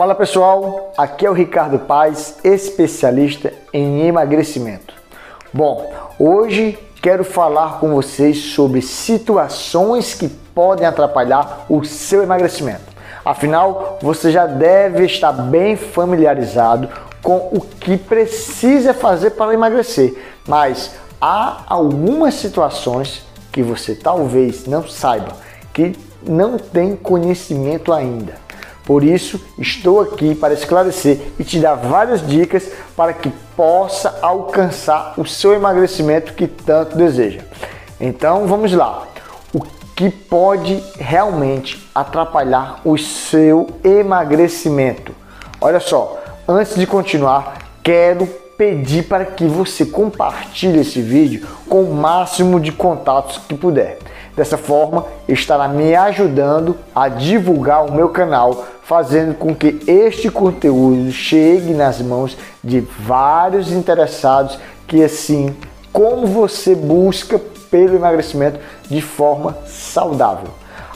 Fala pessoal, aqui é o Ricardo Paz, especialista em emagrecimento. Bom, hoje quero falar com vocês sobre situações que podem atrapalhar o seu emagrecimento. Afinal, você já deve estar bem familiarizado com o que precisa fazer para emagrecer, mas há algumas situações que você talvez não saiba, que não tem conhecimento ainda. Por isso, estou aqui para esclarecer e te dar várias dicas para que possa alcançar o seu emagrecimento que tanto deseja. Então, vamos lá. O que pode realmente atrapalhar o seu emagrecimento? Olha só, antes de continuar, quero pedir para que você compartilhe esse vídeo com o máximo de contatos que puder. Dessa forma, estará me ajudando a divulgar o meu canal, fazendo com que este conteúdo chegue nas mãos de vários interessados que assim como você busca pelo emagrecimento de forma saudável.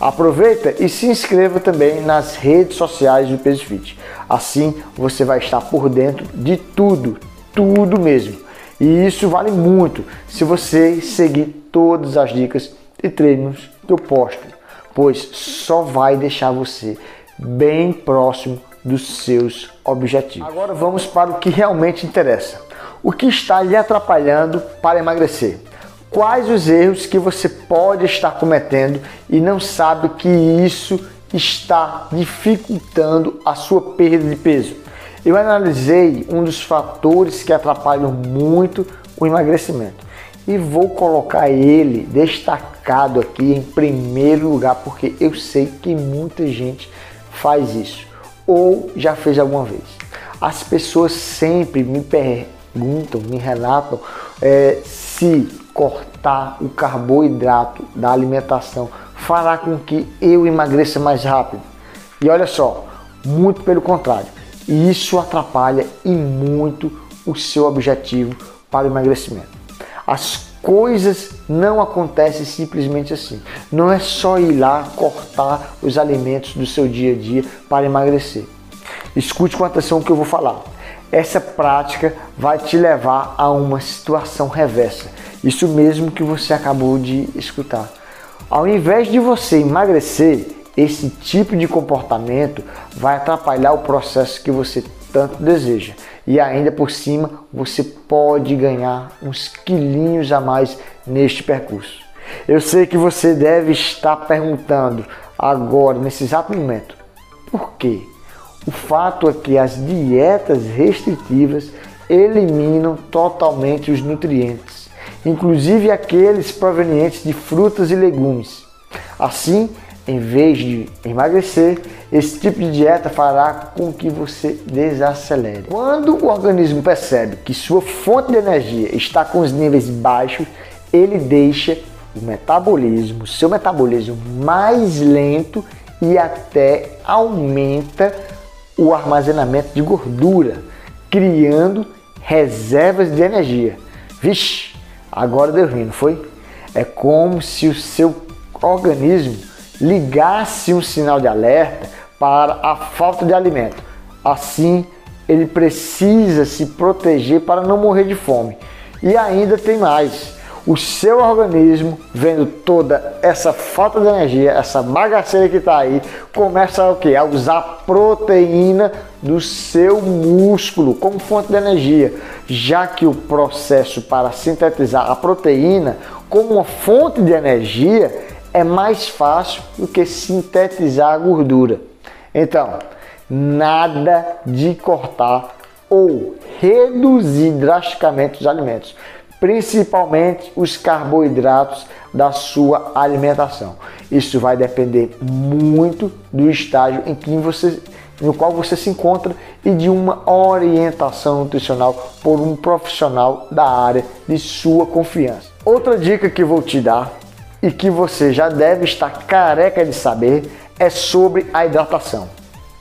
Aproveita e se inscreva também nas redes sociais do Peso Fit. Assim você vai estar por dentro de tudo, tudo mesmo. E isso vale muito se você seguir todas as dicas e treinos que eu posto, pois só vai deixar você bem próximo dos seus objetivos. Agora vamos para o que realmente interessa. O que está lhe atrapalhando para emagrecer? Quais os erros que você pode estar cometendo e não sabe que isso está dificultando a sua perda de peso? Eu analisei um dos fatores que atrapalham muito o emagrecimento e vou colocar ele destacado aqui em primeiro lugar porque eu sei que muita gente faz isso ou já fez alguma vez. As pessoas sempre me perguntam, me relatam é, se cortar o carboidrato da alimentação fará com que eu emagreça mais rápido. E olha só, muito pelo contrário, isso atrapalha e muito o seu objetivo para o emagrecimento. As coisas não acontecem simplesmente assim. Não é só ir lá cortar os alimentos do seu dia a dia para emagrecer. Escute com atenção o que eu vou falar. Essa prática vai te levar a uma situação reversa. Isso mesmo que você acabou de escutar. Ao invés de você emagrecer, esse tipo de comportamento vai atrapalhar o processo que você tanto deseja. E ainda por cima, você pode ganhar uns quilinhos a mais neste percurso. Eu sei que você deve estar perguntando agora, nesse exato momento, por quê? O fato é que as dietas restritivas eliminam totalmente os nutrientes, inclusive aqueles provenientes de frutas e legumes. Assim, em vez de emagrecer, esse tipo de dieta fará com que você desacelere. Quando o organismo percebe que sua fonte de energia está com os níveis baixos, ele deixa o metabolismo, seu metabolismo mais lento e até aumenta o armazenamento de gordura, criando reservas de energia. Vixe, agora deu ruim, não foi? É como se o seu organismo ligasse um sinal de alerta para a falta de alimento. Assim, ele precisa se proteger para não morrer de fome. E ainda tem mais. O seu organismo, vendo toda essa falta de energia, essa bagaceira que está aí, começa o que? A usar proteína do seu músculo como fonte de energia, já que o processo para sintetizar a proteína como uma fonte de energia é mais fácil do que sintetizar a gordura. Então, nada de cortar ou reduzir drasticamente os alimentos, principalmente os carboidratos da sua alimentação. Isso vai depender muito do estágio em que você no qual você se encontra e de uma orientação nutricional por um profissional da área de sua confiança. Outra dica que vou te dar e que você já deve estar careca de saber é sobre a hidratação.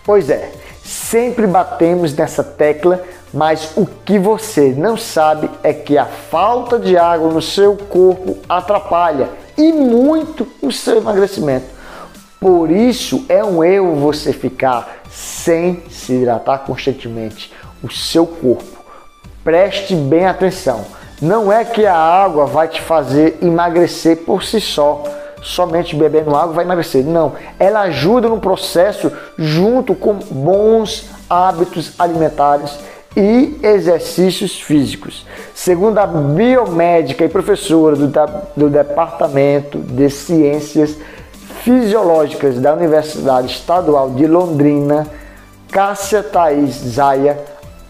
Pois é, sempre batemos nessa tecla, mas o que você não sabe é que a falta de água no seu corpo atrapalha e muito o seu emagrecimento. Por isso é um erro você ficar sem se hidratar constantemente o seu corpo. Preste bem atenção. Não é que a água vai te fazer emagrecer por si só. Somente bebendo água vai emagrecer. Não, ela ajuda no processo junto com bons hábitos alimentares e exercícios físicos. Segundo a biomédica e professora do, do Departamento de Ciências Fisiológicas da Universidade Estadual de Londrina, Cássia Thaís Zaya,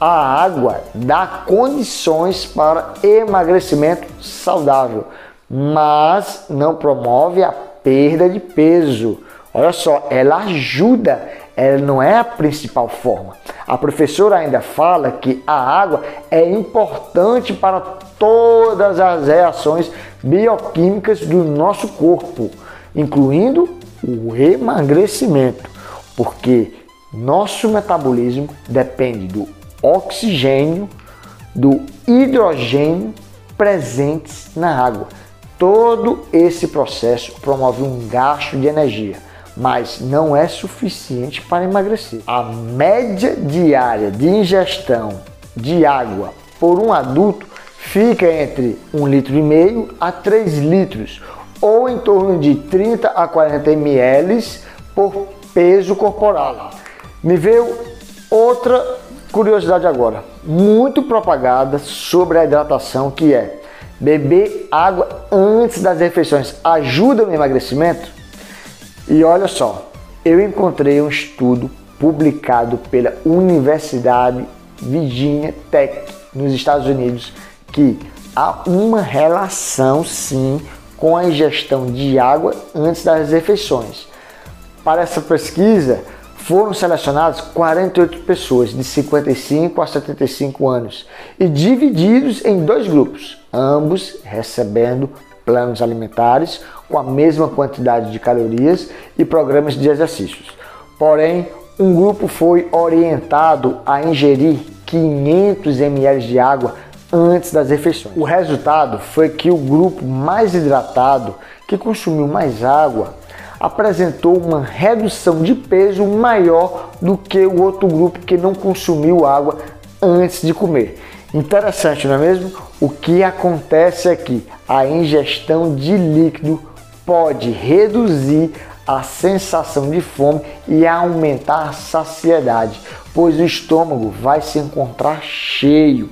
a água dá condições para emagrecimento saudável, mas não promove a perda de peso. Olha só, ela ajuda, ela não é a principal forma. A professora ainda fala que a água é importante para todas as reações bioquímicas do nosso corpo, incluindo o emagrecimento, porque nosso metabolismo depende do oxigênio, do hidrogênio presentes na água. Todo esse processo promove um gasto de energia, mas não é suficiente para emagrecer. A média diária de ingestão de água por um adulto fica entre 1,5 litro e meio a 3 litros, ou em torno de 30 a 40 ml por peso corporal. Me veio outra Curiosidade agora, muito propagada sobre a hidratação, que é beber água antes das refeições ajuda no emagrecimento? E olha só, eu encontrei um estudo publicado pela Universidade Virginia Tech nos Estados Unidos que há uma relação sim com a ingestão de água antes das refeições. Para essa pesquisa, foram selecionadas 48 pessoas de 55 a 75 anos e divididos em dois grupos, ambos recebendo planos alimentares com a mesma quantidade de calorias e programas de exercícios. Porém, um grupo foi orientado a ingerir 500 ml de água antes das refeições. O resultado foi que o grupo mais hidratado, que consumiu mais água, apresentou uma redução de peso maior do que o outro grupo que não consumiu água antes de comer. Interessante, não é mesmo? O que acontece é que a ingestão de líquido pode reduzir a sensação de fome e aumentar a saciedade, pois o estômago vai se encontrar cheio.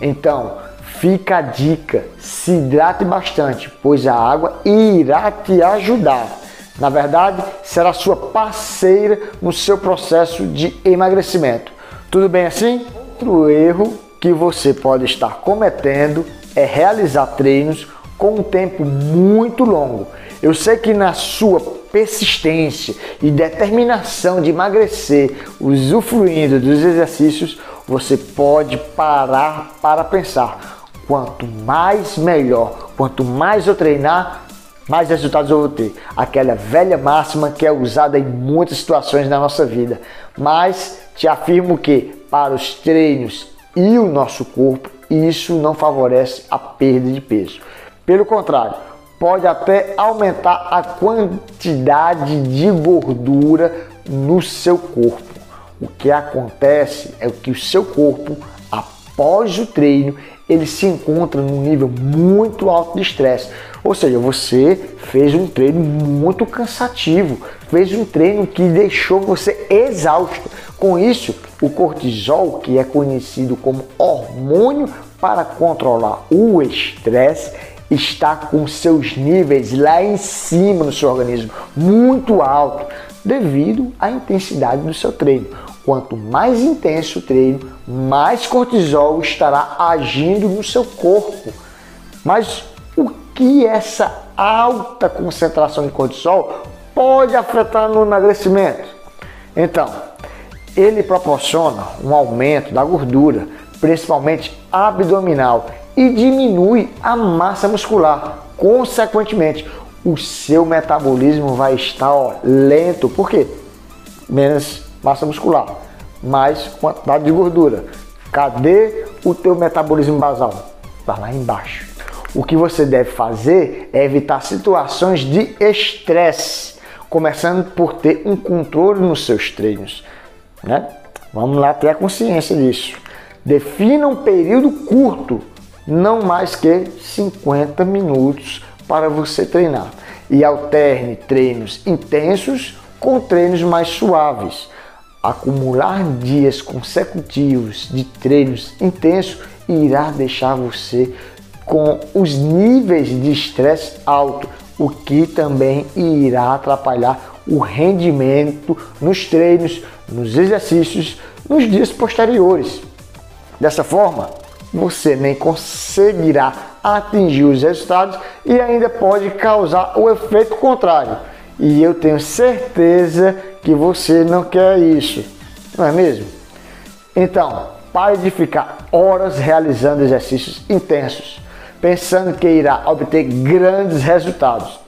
Então, fica a dica: se hidrate bastante, pois a água irá te ajudar na verdade, será sua parceira no seu processo de emagrecimento. Tudo bem assim? Outro erro que você pode estar cometendo é realizar treinos com um tempo muito longo. Eu sei que na sua persistência e determinação de emagrecer, usufruindo dos exercícios, você pode parar para pensar: quanto mais melhor, quanto mais eu treinar, mais resultados eu vou ter. Aquela velha máxima que é usada em muitas situações na nossa vida. Mas te afirmo que para os treinos e o nosso corpo, isso não favorece a perda de peso. Pelo contrário, pode até aumentar a quantidade de gordura no seu corpo. O que acontece é que o seu corpo, após o treino, ele se encontra num nível muito alto de estresse. Ou seja, você fez um treino muito cansativo, fez um treino que deixou você exausto. Com isso, o cortisol, que é conhecido como hormônio para controlar o estresse, está com seus níveis lá em cima no seu organismo, muito alto, devido à intensidade do seu treino. Quanto mais intenso o treino, mais cortisol estará agindo no seu corpo. Mas que essa alta concentração de cortisol pode afetar no emagrecimento? Então, ele proporciona um aumento da gordura, principalmente abdominal, e diminui a massa muscular. Consequentemente, o seu metabolismo vai estar ó, lento, por quê? Menos massa muscular, mais quantidade de gordura. Cadê o teu metabolismo basal? Está lá embaixo. O que você deve fazer é evitar situações de estresse, começando por ter um controle nos seus treinos. né? Vamos lá ter a consciência disso. Defina um período curto, não mais que 50 minutos para você treinar. E alterne treinos intensos com treinos mais suaves. Acumular dias consecutivos de treinos intensos irá deixar você com os níveis de estresse alto, o que também irá atrapalhar o rendimento nos treinos, nos exercícios, nos dias posteriores. Dessa forma, você nem conseguirá atingir os resultados e ainda pode causar o efeito contrário. E eu tenho certeza que você não quer isso, não é mesmo? Então, pare de ficar horas realizando exercícios intensos, pensando que irá obter grandes resultados.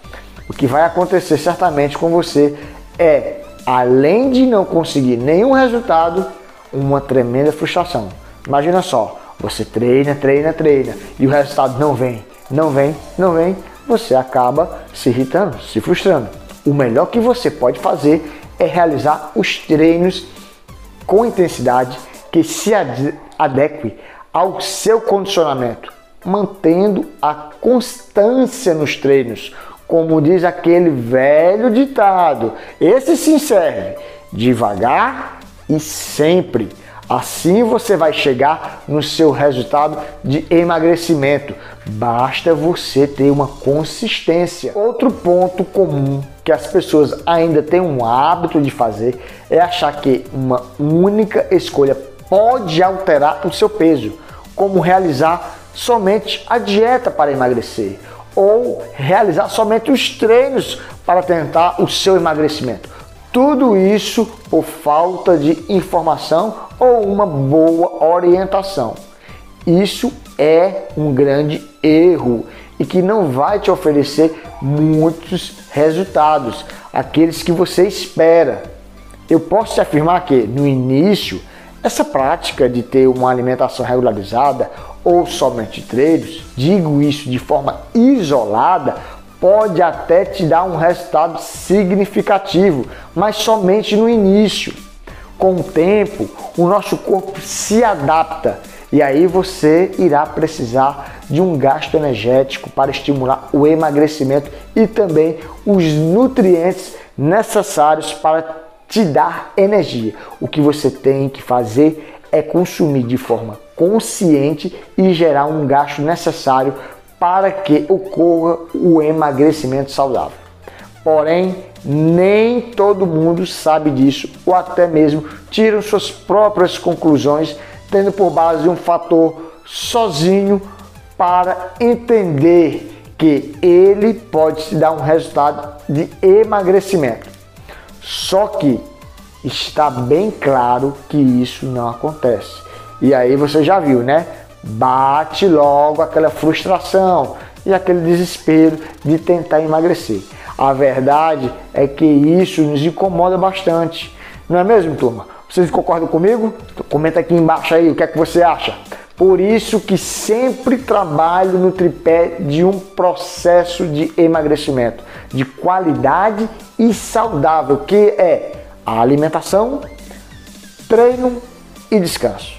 O que vai acontecer certamente com você é, além de não conseguir nenhum resultado, uma tremenda frustração. Imagina só, você treina, treina, treina e o resultado não vem, não vem, não vem, você acaba se irritando, se frustrando. O melhor que você pode fazer é realizar os treinos com intensidade que se adeque ao seu condicionamento, mantendo a constância nos treinos, como diz aquele velho ditado. Esse sim serve devagar e sempre. Assim você vai chegar no seu resultado de emagrecimento. Basta você ter uma consistência. Outro ponto comum que as pessoas ainda têm um hábito de fazer é achar que uma única escolha pode alterar o seu peso, como realizar somente a dieta para emagrecer ou realizar somente os treinos para tentar o seu emagrecimento. Tudo isso por falta de informação ou uma boa orientação. Isso é um grande erro e que não vai te oferecer muitos resultados, aqueles que você espera. Eu posso te afirmar que no início, essa prática de ter uma alimentação regularizada ou somente treinos, digo isso de forma isolada, pode até te dar um resultado significativo, mas somente no início. Com o tempo, o nosso corpo se adapta e aí você irá precisar de um gasto energético para estimular o emagrecimento e também os nutrientes necessários para te dar energia. O que você tem que fazer é consumir de forma consciente e gerar um gasto necessário para que ocorra o emagrecimento saudável. Porém, nem todo mundo sabe disso ou até mesmo tiram suas próprias conclusões, tendo por base um fator sozinho para entender que ele pode te dar um resultado de emagrecimento. Só que está bem claro que isso não acontece. E aí você já viu, né? Bate logo aquela frustração e aquele desespero de tentar emagrecer. A verdade é que isso nos incomoda bastante. Não é mesmo, turma? Vocês concordam comigo? Comenta aqui embaixo aí o que é que você acha. Por isso que sempre trabalho no tripé de um processo de emagrecimento de qualidade e saudável, que é a alimentação, treino e descanso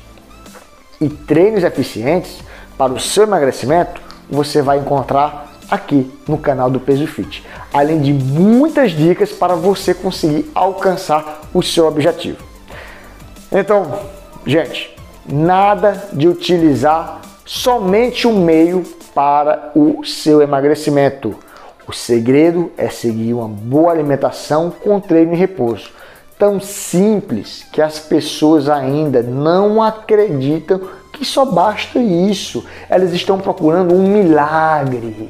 e treinos eficientes para o seu emagrecimento, você vai encontrar aqui no canal do Peso Fit, além de muitas dicas para você conseguir alcançar o seu objetivo. Então, gente, nada de utilizar somente um meio para o seu emagrecimento. O segredo é seguir uma boa alimentação com treino e repouso tão simples que as pessoas ainda não acreditam que só basta isso. Elas estão procurando um milagre.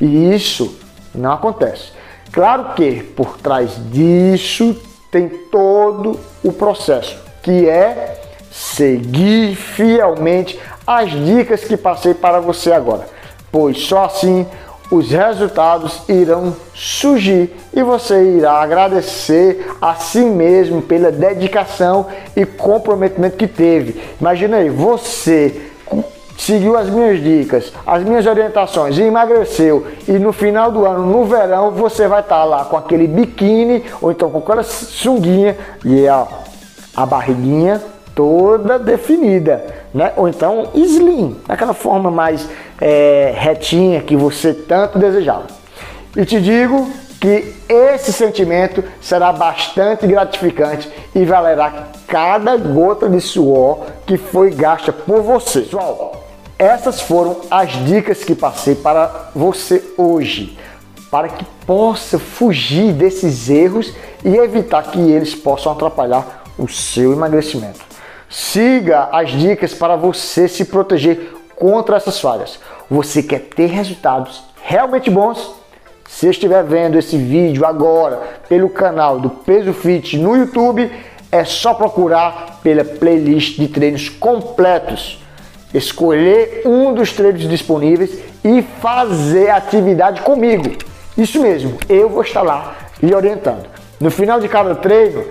E isso não acontece. Claro que por trás disso tem todo o processo, que é seguir fielmente as dicas que passei para você agora, pois só assim os resultados irão surgir e você irá agradecer a si mesmo pela dedicação e comprometimento que teve. Imagina aí, você seguiu as minhas dicas, as minhas orientações e emagreceu e no final do ano, no verão, você vai estar lá com aquele biquíni ou então com aquela sunguinha e ó, a barriguinha toda definida, né? Ou então slim, daquela forma mais é, retinha que você tanto desejava. E te digo que esse sentimento será bastante gratificante e valerá cada gota de suor que foi gasta por você. Pessoal, essas foram as dicas que passei para você hoje, para que possa fugir desses erros e evitar que eles possam atrapalhar o seu emagrecimento. Siga as dicas para você se proteger contra essas falhas. Você quer ter resultados realmente bons? Se estiver vendo esse vídeo agora pelo canal do Peso Fit no YouTube, é só procurar pela playlist de treinos completos, escolher um dos treinos disponíveis e fazer atividade comigo. Isso mesmo, eu vou estar lá lhe orientando. No final de cada treino,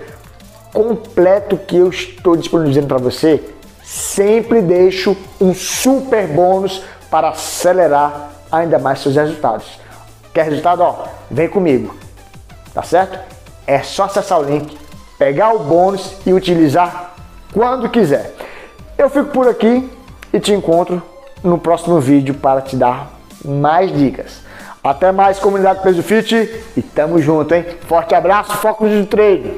completo que eu estou disponibilizando para você, sempre deixo um super bônus para acelerar ainda mais seus resultados. Quer resultado? Ó, vem comigo, tá certo? É só acessar o link, pegar o bônus e utilizar quando quiser. Eu fico por aqui e te encontro no próximo vídeo para te dar mais dicas. Até mais, comunidade Peso Fit, e tamo junto, hein? Forte abraço, foco no treino!